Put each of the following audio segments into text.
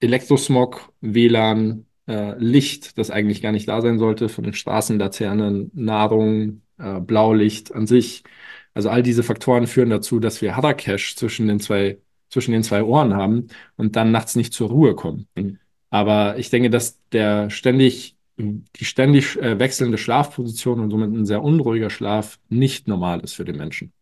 Elektrosmog, WLAN, äh, Licht, das eigentlich gar nicht da sein sollte, von den Straßenlaternen, Nahrung, äh, Blaulicht an sich. Also all diese Faktoren führen dazu, dass wir Hadercash zwischen den zwei, zwischen den zwei Ohren haben und dann nachts nicht zur Ruhe kommen. Mhm. Aber ich denke, dass der ständig, die ständig äh, wechselnde Schlafposition und somit ein sehr unruhiger Schlaf nicht normal ist für den Menschen.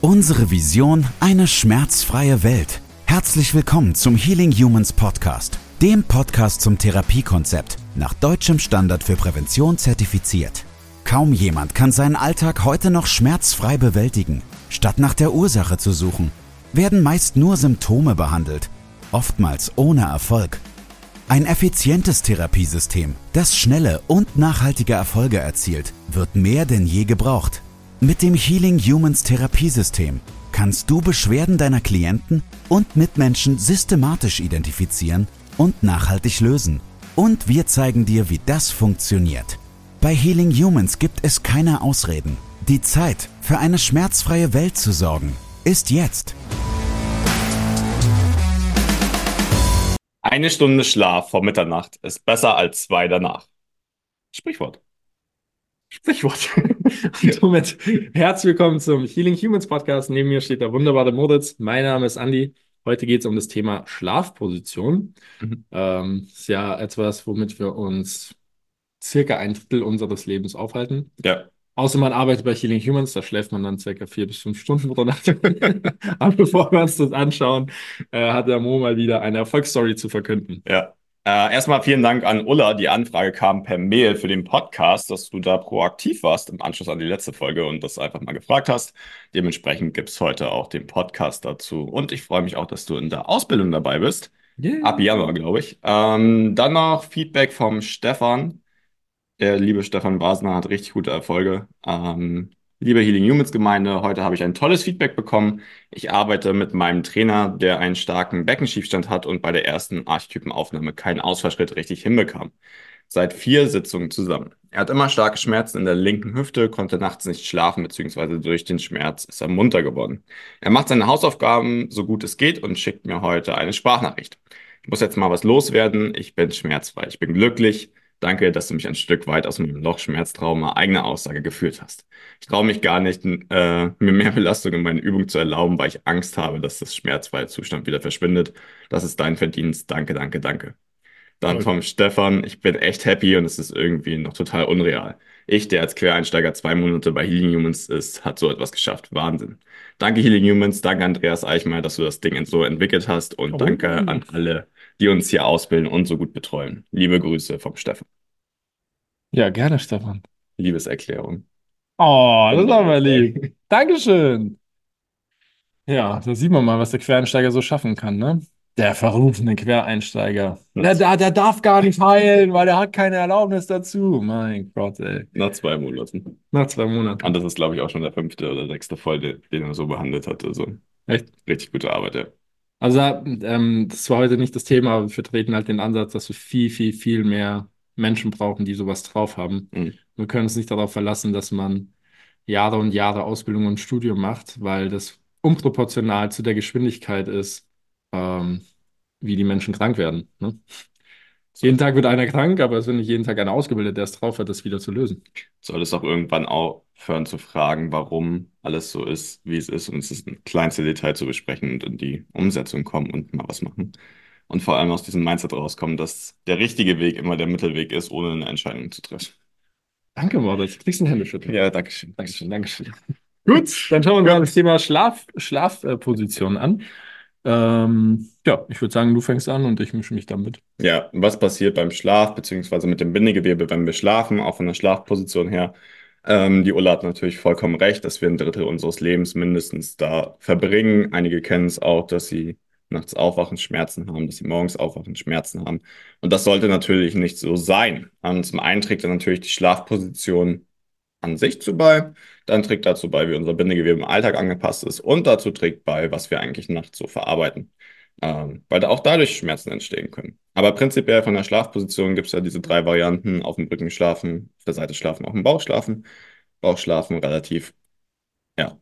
Unsere Vision, eine schmerzfreie Welt. Herzlich willkommen zum Healing Humans Podcast, dem Podcast zum Therapiekonzept, nach deutschem Standard für Prävention zertifiziert. Kaum jemand kann seinen Alltag heute noch schmerzfrei bewältigen. Statt nach der Ursache zu suchen, werden meist nur Symptome behandelt, oftmals ohne Erfolg. Ein effizientes Therapiesystem, das schnelle und nachhaltige Erfolge erzielt, wird mehr denn je gebraucht. Mit dem Healing Humans Therapiesystem kannst du Beschwerden deiner Klienten und Mitmenschen systematisch identifizieren und nachhaltig lösen. Und wir zeigen dir, wie das funktioniert. Bei Healing Humans gibt es keine Ausreden. Die Zeit, für eine schmerzfreie Welt zu sorgen, ist jetzt. Eine Stunde Schlaf vor Mitternacht ist besser als zwei danach. Sprichwort. Sprichwort. Und somit herzlich willkommen zum Healing Humans Podcast. Neben mir steht der wunderbare Moritz. Mein Name ist Andi. Heute geht es um das Thema Schlafposition. Mhm. Ähm, ist ja etwas, womit wir uns circa ein Drittel unseres Lebens aufhalten. Ja. Außer man arbeitet bei Healing Humans, da schläft man dann circa vier bis fünf Stunden pro Nacht. Aber bevor wir uns das anschauen, äh, hat der Mo mal wieder eine Erfolgsstory zu verkünden. Ja, äh, erstmal vielen Dank an Ulla. Die Anfrage kam per Mail für den Podcast, dass du da proaktiv warst im Anschluss an die letzte Folge und das einfach mal gefragt hast. Dementsprechend gibt es heute auch den Podcast dazu. Und ich freue mich auch, dass du in der Ausbildung dabei bist. Yeah. Ab Januar, glaube ich. Ähm, dann noch Feedback vom Stefan. Der liebe Stefan Basner hat richtig gute Erfolge. Ähm, Liebe Healing Humans Gemeinde, heute habe ich ein tolles Feedback bekommen. Ich arbeite mit meinem Trainer, der einen starken Beckenschiefstand hat und bei der ersten Archetypenaufnahme keinen Ausfallschritt richtig hinbekam. Seit vier Sitzungen zusammen. Er hat immer starke Schmerzen in der linken Hüfte, konnte nachts nicht schlafen, beziehungsweise durch den Schmerz ist er munter geworden. Er macht seine Hausaufgaben so gut es geht und schickt mir heute eine Sprachnachricht. Ich muss jetzt mal was loswerden. Ich bin schmerzfrei. Ich bin glücklich. Danke, dass du mich ein Stück weit aus meinem Loch-Schmerztrauma eigene Aussage geführt hast. Ich traue mich gar nicht, äh, mir mehr Belastung in meine Übung zu erlauben, weil ich Angst habe, dass das schmerzfreie Zustand wieder verschwindet. Das ist dein Verdienst. Danke, danke, danke. Dann okay. vom Stefan, ich bin echt happy und es ist irgendwie noch total unreal. Ich, der als Quereinsteiger zwei Monate bei Healing Humans ist, hat so etwas geschafft. Wahnsinn. Danke Healing Humans, danke Andreas Eichmeier, dass du das Ding so entwickelt hast und oh. danke an alle, die uns hier ausbilden und so gut betreuen. Liebe Grüße vom Stefan. Ja, gerne, Stefan. Liebeserklärung. Oh, das ist aber lieb. Dankeschön. Ja, da sieht man mal, was der Quereinsteiger so schaffen kann, ne? Der verrufene Quereinsteiger. Der, der, der darf gar nicht heilen, weil er hat keine Erlaubnis dazu. Mein Gott, ey. Nach zwei Monaten. Nach zwei Monaten. Und das ist, glaube ich, auch schon der fünfte oder sechste Folge, den er so behandelt hat. Also Echt? richtig gute Arbeit, ja. Also, ähm, das war heute nicht das Thema, aber wir vertreten halt den Ansatz, dass wir viel, viel, viel mehr Menschen brauchen, die sowas drauf haben. Mhm. Wir können uns nicht darauf verlassen, dass man Jahre und Jahre Ausbildung und Studium macht, weil das unproportional zu der Geschwindigkeit ist, ähm, wie die Menschen krank werden. Ne? So. Jeden Tag wird einer krank, aber es wird nicht jeden Tag einer ausgebildet, der es drauf hat, das wieder zu lösen. Soll es auch irgendwann aufhören zu fragen, warum alles so ist, wie es ist, und es ist ein kleinste Detail zu besprechen und in die Umsetzung kommen und mal was machen und vor allem aus diesem Mindset rauskommen, dass der richtige Weg immer der Mittelweg ist, ohne eine Entscheidung zu treffen. Danke, Moritz. Kriegst du ein Händeschütteln? Ja, danke schön. Danke schön. Danke schön. Gut, dann schauen wir uns mal das Thema Schlaf, Schlafposition an. Ähm, ja, ich würde sagen, du fängst an und ich mische mich damit. Ja, was passiert beim Schlaf, beziehungsweise mit dem Bindegewebe, wenn wir schlafen, auch von der Schlafposition her? Ähm, die Ulla hat natürlich vollkommen recht, dass wir ein Drittel unseres Lebens mindestens da verbringen. Einige kennen es auch, dass sie nachts aufwachen, Schmerzen haben, dass sie morgens aufwachen, Schmerzen haben. Und das sollte natürlich nicht so sein. Und zum einen trägt dann natürlich die Schlafposition an sich zu bei, dann trägt dazu bei, wie unser Bindegewebe im Alltag angepasst ist und dazu trägt bei, was wir eigentlich nachts so verarbeiten. Ähm, weil da auch dadurch Schmerzen entstehen können. Aber prinzipiell von der Schlafposition gibt es ja diese drei Varianten: auf dem Rücken schlafen, auf der Seite schlafen, auf dem Bauch schlafen. Bauch schlafen relativ, ja,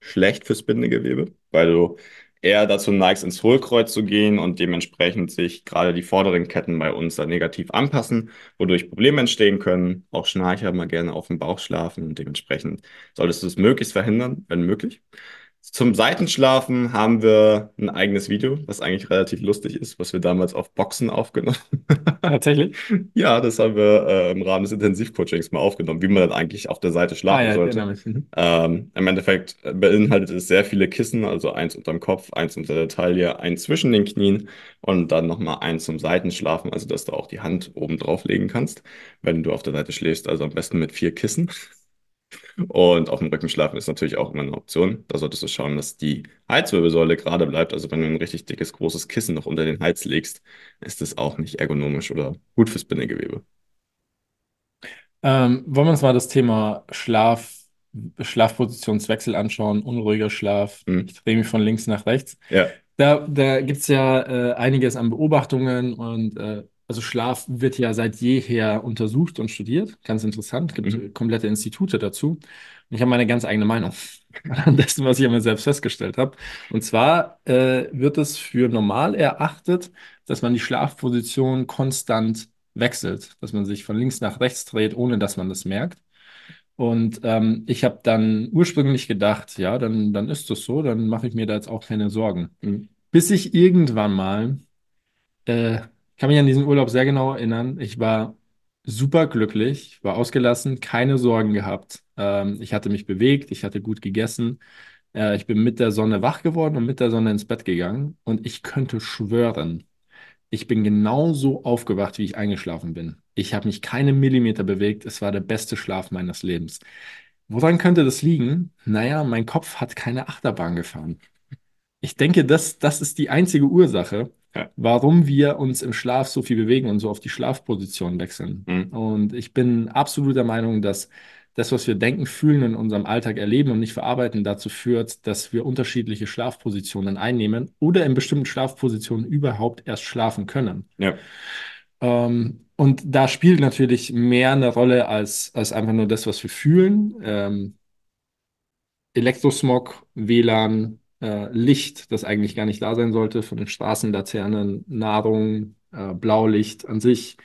schlecht fürs Bindegewebe, weil du eher dazu neigst, ins Hohlkreuz zu gehen und dementsprechend sich gerade die vorderen Ketten bei uns dann negativ anpassen, wodurch Probleme entstehen können. Auch Schnarcher mal gerne auf dem Bauch schlafen und dementsprechend solltest du es möglichst verhindern, wenn möglich. Zum Seitenschlafen haben wir ein eigenes Video, was eigentlich relativ lustig ist, was wir damals auf Boxen aufgenommen haben. Tatsächlich? Ja, das haben wir äh, im Rahmen des Intensivcoachings mal aufgenommen, wie man dann eigentlich auf der Seite schlafen Ah, ja, sollte. Mhm. Ähm, Im Endeffekt beinhaltet es sehr viele Kissen, also eins unterm Kopf, eins unter der Taille, eins zwischen den Knien und dann nochmal eins zum Seitenschlafen, also dass du auch die Hand oben drauf legen kannst, wenn du auf der Seite schläfst, also am besten mit vier Kissen. Und auf dem Rücken schlafen ist natürlich auch immer eine Option. Da solltest du schauen, dass die Halswirbelsäule gerade bleibt. Also wenn du ein richtig dickes, großes Kissen noch unter den Hals legst, ist das auch nicht ergonomisch oder gut fürs Bindegewebe. Ähm, wollen wir uns mal das Thema Schlaf, Schlafpositionswechsel anschauen, unruhiger Schlaf. Mhm. Ich drehe mich von links nach rechts. Ja, Da, da gibt es ja äh, einiges an Beobachtungen und äh, also Schlaf wird ja seit jeher untersucht und studiert. Ganz interessant. Es gibt Mhm. komplette Institute dazu. Und ich habe meine ganz eigene Meinung an dessen, was ich an mir selbst festgestellt habe. Und zwar äh, wird es für normal erachtet, dass man die Schlafposition konstant wechselt, dass man sich von links nach rechts dreht, ohne dass man das merkt. Und ähm, ich habe dann ursprünglich gedacht, ja, dann, dann ist das so, dann mache ich mir da jetzt auch keine Sorgen. Mhm. Bis ich irgendwann mal, äh, kann mich an diesen Urlaub sehr genau erinnern, ich war super glücklich, war ausgelassen, keine Sorgen gehabt. Ähm, ich hatte mich bewegt, ich hatte gut gegessen. Äh, ich bin mit der Sonne wach geworden und mit der Sonne ins Bett gegangen. Und ich könnte schwören, ich bin genauso aufgewacht, wie ich eingeschlafen bin. Ich habe mich keine Millimeter bewegt. Es war der beste Schlaf meines Lebens. Woran könnte das liegen? Naja, mein Kopf hat keine Achterbahn gefahren. Ich denke, das, das ist die einzige Ursache, Ja. warum wir uns im Schlaf so viel bewegen und so auf die Schlafposition wechseln. Mhm. Und ich bin absolut der Meinung, dass das, was wir denken, fühlen, in unserem Alltag erleben und nicht verarbeiten, dazu führt, dass wir unterschiedliche Schlafpositionen einnehmen oder in bestimmten Schlafpositionen überhaupt erst schlafen können. Ja. Ähm, und da spielt natürlich mehr eine Rolle als, als einfach nur das, was wir fühlen. Ähm, Elektrosmog, WLAN, äh, Licht, das eigentlich gar nicht da sein sollte, von den Straßenlaternen, Nahrung, äh, Blaulicht an sich.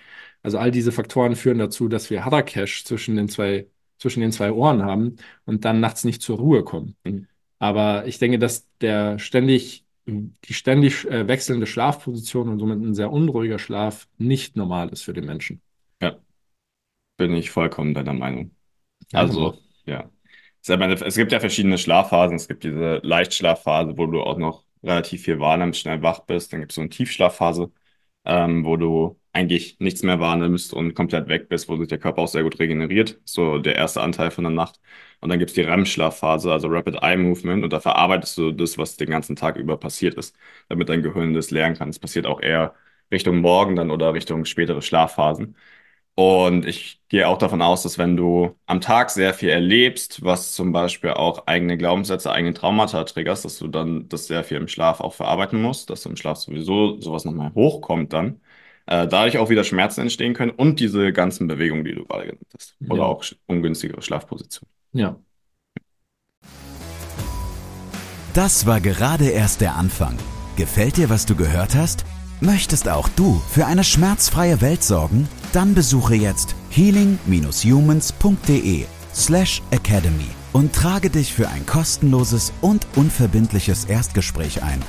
Also all diese Faktoren führen dazu, dass wir Hadercash zwischen den zwei, zwischen den zwei Ohren haben und dann nachts nicht zur Ruhe kommen. Mhm. Aber ich denke, dass der ständig, die ständig äh, wechselnde Schlafposition und somit ein sehr unruhiger Schlaf nicht normal ist für den Menschen. Ja, bin ich vollkommen deiner Meinung. Also, genau. ja. Es gibt ja verschiedene Schlafphasen. Es gibt diese Leichtschlafphase, wo du auch noch relativ viel wahrnimmst, schnell wach bist. Dann gibt es so eine Tiefschlafphase, ähm, wo du eigentlich nichts mehr wahrnimmst und komplett weg bist, wo sich der Körper auch sehr gut regeneriert. So der erste Anteil von der Nacht. Und dann gibt es die REM-Schlafphase, also Rapid Eye Movement. Und da verarbeitest du das, was den ganzen Tag über passiert ist, damit dein Gehirn das lernen kann. Es passiert auch eher Richtung Morgen dann oder Richtung spätere Schlafphasen. Und ich gehe auch davon aus, dass wenn du am Tag sehr viel erlebst, was zum Beispiel auch eigene Glaubenssätze, eigene Traumata triggerst, dass du dann das sehr viel im Schlaf auch verarbeiten musst, dass im Schlaf sowieso sowas nochmal hochkommt dann, äh, dadurch auch wieder Schmerzen entstehen können und diese ganzen Bewegungen, die du gerade genannt hast. Oder Ja. auch ungünstigere Schlafpositionen. Ja. Das war gerade erst der Anfang. Gefällt dir, was du gehört hast? Möchtest auch du für eine schmerzfreie Welt sorgen? Dann besuche jetzt healing-humans.de slash academy und trage dich für ein kostenloses und unverbindliches Erstgespräch ein.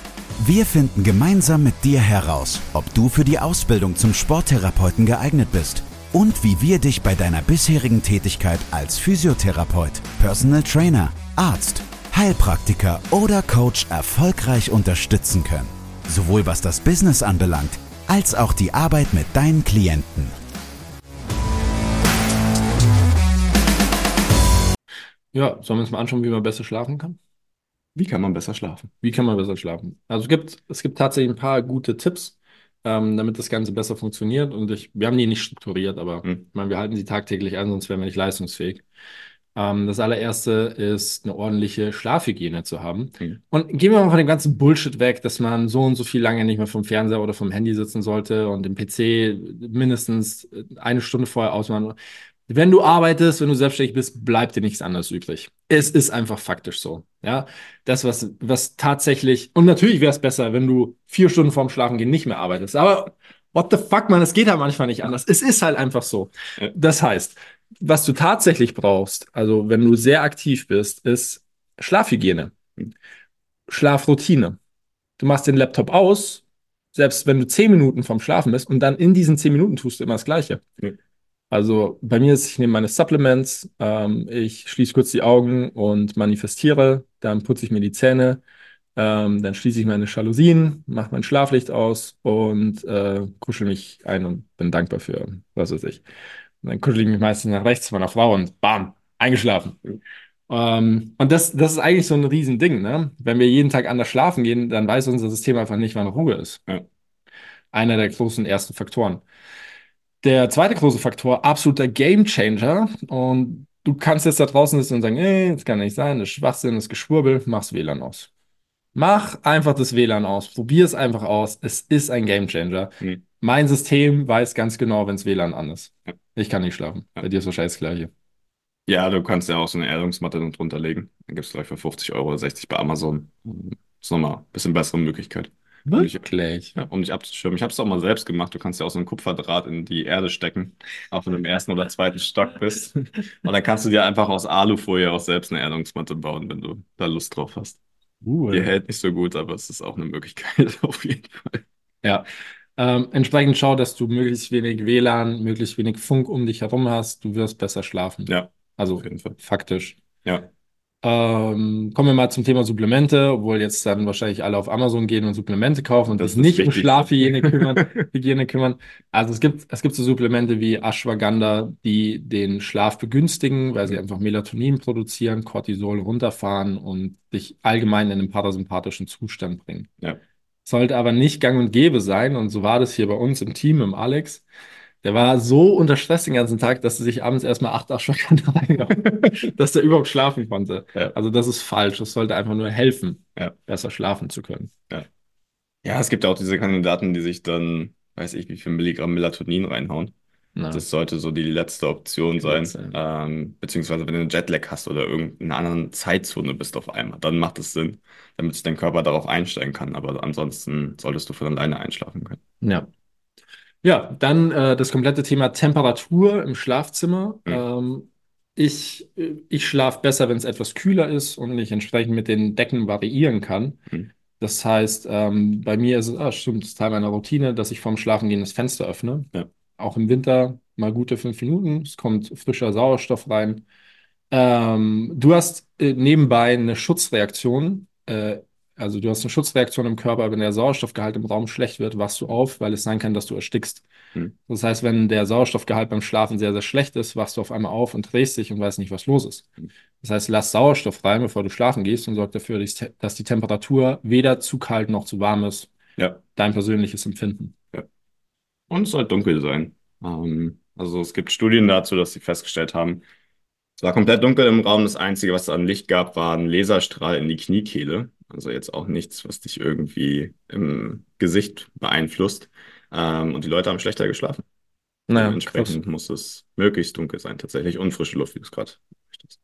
Wir finden gemeinsam mit dir heraus, ob du für die Ausbildung zum Sporttherapeuten geeignet bist und wie wir dich bei deiner bisherigen Tätigkeit als Physiotherapeut, Personal Trainer, Arzt, Heilpraktiker oder Coach erfolgreich unterstützen können. Sowohl was das Business anbelangt, als auch die Arbeit mit deinen Klienten. Ja, sollen wir uns mal anschauen, wie man besser schlafen kann? Wie kann man besser schlafen? Wie kann man besser schlafen? Also es gibt, es gibt tatsächlich ein paar gute Tipps, ähm, damit das Ganze besser funktioniert. Und ich, wir haben die nicht strukturiert, aber Hm. ich meine, wir halten sie tagtäglich an, sonst wären wir nicht leistungsfähig. Ähm, das allererste ist, eine ordentliche Schlafhygiene zu haben. Hm. Und gehen wir mal von dem ganzen Bullshit weg, dass man so und so viel lange nicht mehr vom Fernseher oder vom Handy sitzen sollte und den PC mindestens eine Stunde vorher ausmachen. Wenn du arbeitest, wenn du selbstständig bist, bleibt dir nichts anderes übrig. Es ist einfach faktisch so. Ja, das, was, was tatsächlich, und natürlich wäre es besser, wenn du vier Stunden vorm Schlafen gehen nicht mehr arbeitest. Aber what the fuck, man, es geht halt manchmal nicht anders. Es ist halt einfach so. Das heißt, was du tatsächlich brauchst, also wenn du sehr aktiv bist, ist Schlafhygiene, Schlafroutine. Du machst den Laptop aus, selbst wenn du zehn Minuten vorm Schlafen bist, und dann in diesen zehn Minuten tust du immer das Gleiche. Mhm. Also bei mir ist, ich nehme meine Supplements, ähm, ich schließe kurz die Augen und manifestiere, dann putze ich mir die Zähne, ähm, dann schließe ich meine Jalousien, mache mein Schlaflicht aus und äh, kuschel mich ein und bin dankbar für, was weiß ich. Und dann kuschel ich mich meistens nach rechts meiner Frau und bam, eingeschlafen. Ähm, und das, das ist eigentlich so ein Riesending, ne? Wenn wir jeden Tag anders schlafen gehen, dann weiß unser System einfach nicht, wann Ruhe ist. Ja. Einer der großen ersten Faktoren. Der zweite große Faktor, absoluter Gamechanger. Und du kannst jetzt da draußen sitzen und sagen, ey, das kann nicht sein, das ist Schwachsinn, das ist Geschwurbel, mach's WLAN aus. Mach einfach das WLAN aus, probier es einfach aus. Es ist ein Gamechanger. Mhm. Mein System weiß ganz genau, wenn das WLAN an ist. Ja. Ich kann nicht schlafen. Ja. Bei dir ist wahrscheinlich das Gleiche. Ja, du kannst ja auch so eine Erdungsmatte drunter legen. Dann gibst du gleich für 50 Euro oder 60 bei Amazon. Das ist nochmal ein bisschen bessere Möglichkeit. Um dich, Wirklich? ja, um dich abzuschirmen. Ich habe es auch mal selbst gemacht. Du kannst ja auch so einen Kupferdraht in die Erde stecken, auch wenn du im ersten oder zweiten Stock bist. Und dann kannst du dir einfach aus Alufolie auch selbst eine Erdungsmatte bauen, wenn du da Lust drauf hast. Die Cool. hält nicht so gut, aber es ist auch eine Möglichkeit auf jeden Fall. Ja. Ähm, entsprechend schau, dass du möglichst wenig WLAN, möglichst wenig Funk um dich herum hast. Du wirst besser schlafen. Ja, Also auf jeden Fall. faktisch. Ja, Ähm, kommen wir mal zum Thema Supplemente, obwohl jetzt dann wahrscheinlich alle auf Amazon gehen und Supplemente kaufen und Das sich nicht um wichtig. Schlafhygiene kümmern, Hygiene kümmern. Also es gibt, es gibt so Supplemente wie Ashwagandha, die den Schlaf begünstigen, weil sie einfach Melatonin produzieren, Cortisol runterfahren und dich allgemein in einen parasympathischen Zustand bringen. ja. Sollte aber nicht gang und gäbe sein, und so war das hier bei uns im Team, im Alex. Der war so unter Stress den ganzen Tag, dass er sich abends erstmal acht Ashwagandha reingehauen hat, dass er überhaupt schlafen konnte. Ja. Also das ist falsch. Das sollte einfach nur helfen, Ja. besser schlafen zu können. Ja, es gibt ja auch diese Kandidaten, die sich dann, weiß ich, wie viel Milligramm Melatonin reinhauen. Na, Das sollte so die letzte Option sein. Ähm, beziehungsweise wenn du einen Jetlag hast oder irgendeiner anderen Zeitzone bist auf einmal, dann macht es Sinn, damit sich dein Körper darauf einstellen kann. Aber ansonsten solltest du von alleine einschlafen können. Ja. Ja, dann äh, das komplette Thema Temperatur im Schlafzimmer. Mhm. Ähm, ich ich schlafe besser, wenn es etwas kühler ist und ich entsprechend mit den Decken variieren kann. Mhm. Das heißt, ähm, bei mir ist es, ah, stimmt, ist Teil meiner Routine, dass ich vorm Schlafengehen das Fenster öffne. Ja. Auch im Winter mal gute fünf Minuten. Es kommt frischer Sauerstoff rein. Ähm, du hast äh, nebenbei eine Schutzreaktion. Äh, also du hast eine Schutzreaktion im Körper, wenn der Sauerstoffgehalt im Raum schlecht wird, wachst du auf, weil es sein kann, dass du erstickst. Hm. Das heißt, wenn der Sauerstoffgehalt beim Schlafen sehr, sehr schlecht ist, wachst du auf einmal auf und drehst dich und weißt nicht, was los ist. Hm. Das heißt, lass Sauerstoff rein, bevor du schlafen gehst und sorg dafür, dass die- Temperatur weder zu kalt noch zu warm ist. Ja. Dein persönliches Empfinden. Und es soll dunkel sein. Ähm, also es gibt Studien dazu, dass sie festgestellt haben, es war komplett dunkel im Raum. Das Einzige, was an Licht gab, war ein Laserstrahl in die Kniekehle. Also jetzt auch nichts, was dich irgendwie im Gesicht beeinflusst. Ähm, und die Leute haben schlechter geschlafen. Naja, krass. Dementsprechend muss es möglichst dunkel sein, tatsächlich. Und frische Luft, wie du es gerade möchtest.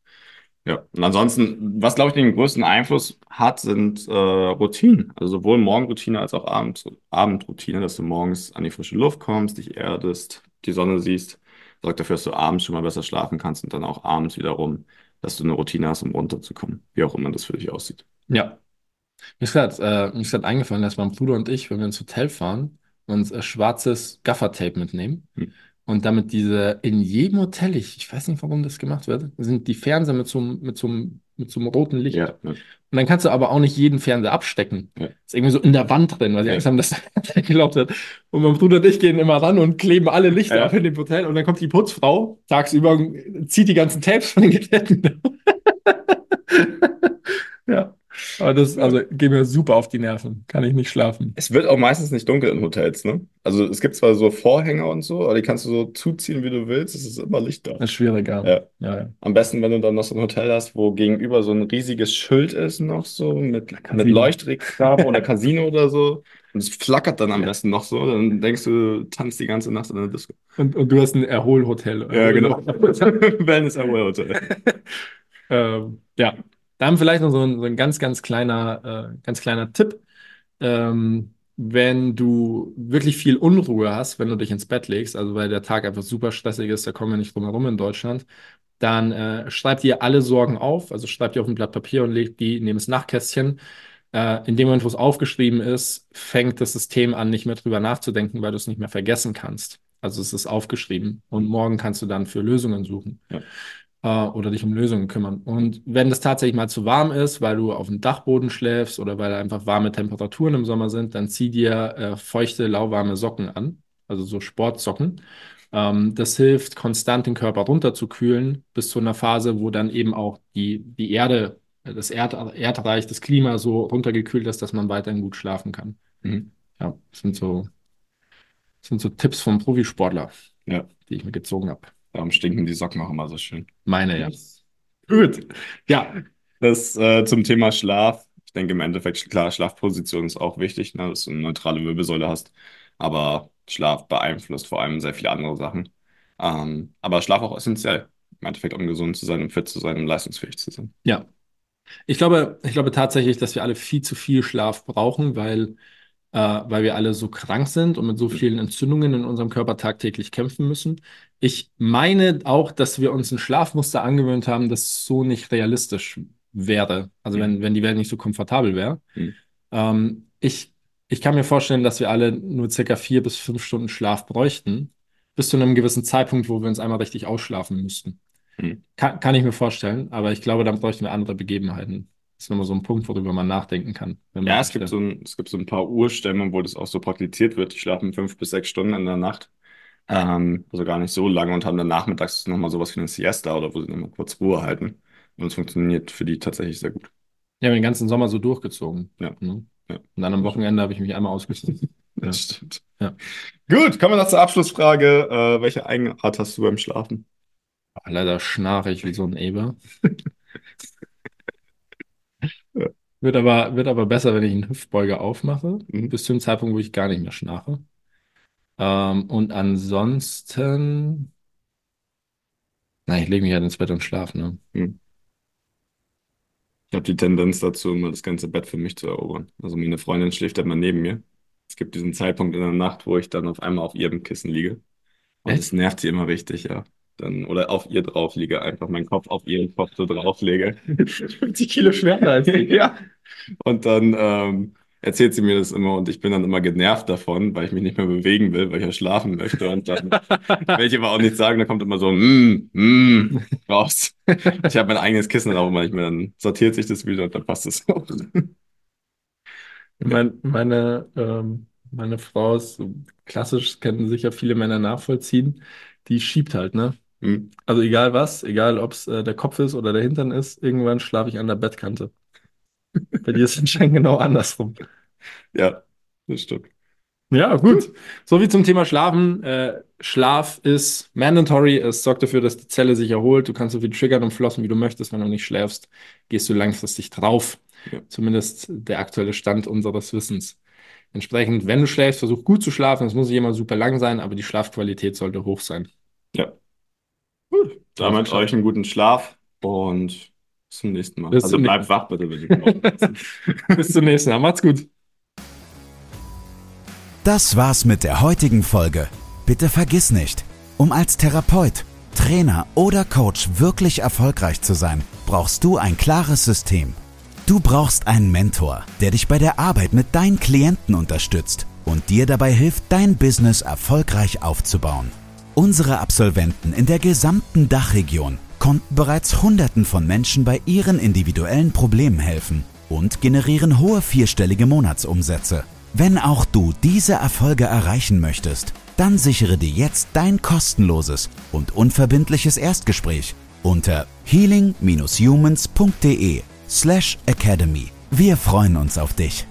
Ja, und ansonsten, was glaube ich den größten Einfluss hat, sind äh, Routinen. Also sowohl Morgenroutine als auch Abend, Abendroutine, dass du morgens an die frische Luft kommst, dich erdest, die Sonne siehst. Sorgt dafür, dass du abends schon mal besser schlafen kannst und dann auch abends wiederum, dass du eine Routine hast, um runterzukommen. Wie auch immer das für dich aussieht. Ja. Mir ist gerade äh, mir ist grad eingefallen, dass mein Bruder und ich, wenn wir ins Hotel fahren, uns äh, schwarzes Gaffertape mitnehmen Hm. und damit diese in jedem Hotel, ich, ich weiß nicht, warum das gemacht wird, sind die Fernseher mit so, einem- mit so, einem- mit so einem roten Licht. Ja, ne? Und dann kannst du aber auch nicht jeden Fernseher abstecken. Ja. Ist irgendwie so in der Wand drin, weil sie Ja. Angst haben, dass der geglaubt wird. Und mein Bruder und ich gehen immer ran und kleben alle Lichter Ja. auf in dem Hotel und dann kommt die Putzfrau tagsüber und zieht die ganzen Tapes von den Geräten. ja. Aber das, also, geht mir super auf die Nerven. Kann ich nicht schlafen. Es wird auch meistens nicht dunkel in Hotels, ne? Also es gibt zwar so Vorhänge und so, aber die kannst du so zuziehen, wie du willst. Es ist immer Licht da. Das ist schwieriger. Ja. Ja, ja. Am besten, wenn du dann noch so ein Hotel hast, wo gegenüber so ein riesiges Schild ist, noch so mit, mit Casino. Leuchtreklamen oder Casino oder so. Und es flackert dann am besten noch so, dann denkst du, du tanzt die ganze Nacht in der Disco. Und, und du hast ein Erholhotel. Ja, genau. Wellness Erholhotel. ähm, ja, dann vielleicht noch so ein, so ein ganz, ganz kleiner, äh, ganz kleiner Tipp. Ähm, wenn du wirklich viel Unruhe hast, wenn du dich ins Bett legst, also weil der Tag einfach super stressig ist, da kommen wir nicht drum herum in Deutschland, dann äh, schreib dir alle Sorgen auf, also schreib dir auf ein Blatt Papier und leg die neben das Nachtkästchen. Äh, in dem Moment, wo es aufgeschrieben ist, fängt das System an, nicht mehr drüber nachzudenken, weil du es nicht mehr vergessen kannst. Also es ist aufgeschrieben und morgen kannst du dann für Lösungen suchen. Ja äh, oder dich um Lösungen kümmern. Und wenn das tatsächlich mal zu warm ist, weil du auf dem Dachboden schläfst oder weil einfach warme Temperaturen im Sommer sind, dann zieh dir äh, feuchte, lauwarme Socken an, also so Sportsocken. Ähm, das hilft, konstant den Körper runterzukühlen, bis zu einer Phase, wo dann eben auch die, die Erde, das Erd, Erdreich, das Klima so runtergekühlt ist, dass man weiterhin gut schlafen kann. Mhm. Ja, das sind so, das sind so Tipps vom Profisportler, ja. die ich mir gezogen habe. Darum stinken die Socken auch immer so schön. Meine, ja. Gut. Ja, das äh, zum Thema Schlaf. Ich denke im Endeffekt, klar, Schlafposition ist auch wichtig, ne, dass du eine neutrale Wirbelsäule hast. Aber Schlaf beeinflusst vor allem sehr viele andere Sachen. Ähm, aber Schlaf auch essentiell. Im Endeffekt, um gesund zu sein, um fit zu sein, um leistungsfähig zu sein. Ja. Ich glaube, ich glaube tatsächlich, dass wir alle viel zu viel Schlaf brauchen, weil äh, weil wir alle so krank sind und mit so vielen Entzündungen in unserem Körper tagtäglich kämpfen müssen. Ich meine auch, dass wir uns ein Schlafmuster angewöhnt haben, das so nicht realistisch wäre. Also mhm. wenn, wenn die Welt nicht so komfortabel wäre. Mhm. Ähm, ich, ich kann mir vorstellen, dass wir alle nur circa vier bis fünf Stunden Schlaf bräuchten, bis zu einem gewissen Zeitpunkt, wo wir uns einmal richtig ausschlafen müssten. Mhm. Kann, kann ich mir vorstellen, aber ich glaube, dann bräuchten wir andere Begebenheiten. Das ist nochmal so ein Punkt, worüber man nachdenken kann. ja, es gibt, so ein, es gibt so ein paar Urstämme, wo das auch so praktiziert wird. Die schlafen fünf bis sechs Stunden in der Nacht. Ähm, also gar nicht so lange und haben dann nachmittags nochmal sowas wie eine Siesta oder wo sie nochmal kurz Ruhe halten. Und es funktioniert für die tatsächlich sehr gut. Ja, den ganzen Sommer so durchgezogen. Ja. Ne? ja. Und dann am Wochenende habe ich mich einmal ausgeschlossen. Das ja. stimmt. Ja. Gut, kommen wir noch zur Abschlussfrage. Äh, welche Eigenart hast du beim Schlafen? Leider schnarre ich wie so ein Eber. Wird aber, wird aber besser, wenn ich einen Hüftbeuger aufmache, mhm. bis zu dem Zeitpunkt, wo ich gar nicht mehr schnarche. Ähm, und ansonsten, na, ich lege mich halt ins Bett und schlafe, ne? Mhm. Ich habe die Tendenz dazu, immer das ganze Bett für mich zu erobern. Also meine Freundin schläft immer neben mir. Es gibt diesen Zeitpunkt in der Nacht, wo ich dann auf einmal auf ihrem Kissen liege. Und Echt? das nervt sie immer richtig, ja dann oder auf ihr drauf liege, einfach meinen Kopf auf ihren Kopf so drauf lege. 50 Kilo schwerer als ich. ja. Und dann ähm, erzählt sie mir das immer und ich bin dann immer genervt davon, weil ich mich nicht mehr bewegen will, weil ich ja schlafen möchte. Und dann will ich aber auch nichts sagen, da kommt immer so mm, mm, raus. Ich habe mein eigenes Kissen nicht mehr, dann sortiert sich das wieder und dann passt es auch. Mein, meine, ähm, meine Frau ist klassisch, kennen sicher viele Männer nachvollziehen, die schiebt halt, ne? Hm. Also egal was, egal ob es äh, der Kopf ist oder der Hintern ist, irgendwann schlafe ich an der Bettkante. Bei dir ist es anscheinend genau andersrum. Ja, das stimmt. Ja, gut. So wie zum Thema Schlafen. Äh, Schlaf ist mandatory. Es sorgt dafür, dass die Zelle sich erholt. Du kannst so viel triggern und flossen, wie du möchtest. Wenn du nicht schläfst, gehst du langfristig drauf. Ja. Zumindest der aktuelle Stand unseres Wissens. Entsprechend, wenn du schläfst, versuch gut zu schlafen. Es muss nicht immer super lang sein, aber die Schlafqualität sollte hoch sein. Ja. Gut. Damit euch einen guten Schlaf und bis zum nächsten Mal. Bis also bleibt wach bitte, Bis zum nächsten Mal. Macht's gut. Das war's mit der heutigen Folge. Bitte vergiss nicht, um als Therapeut, Trainer oder Coach wirklich erfolgreich zu sein, brauchst du ein klares System. Du brauchst einen Mentor, der dich bei der Arbeit mit deinen Klienten unterstützt und dir dabei hilft, dein Business erfolgreich aufzubauen. Unsere Absolventen in der gesamten Dachregion konnten bereits Hunderten von Menschen bei ihren individuellen Problemen helfen und generieren hohe vierstellige Monatsumsätze. Wenn auch du diese Erfolge erreichen möchtest, dann sichere dir jetzt dein kostenloses und unverbindliches Erstgespräch unter healing-humans.de slash academy. Wir freuen uns auf dich.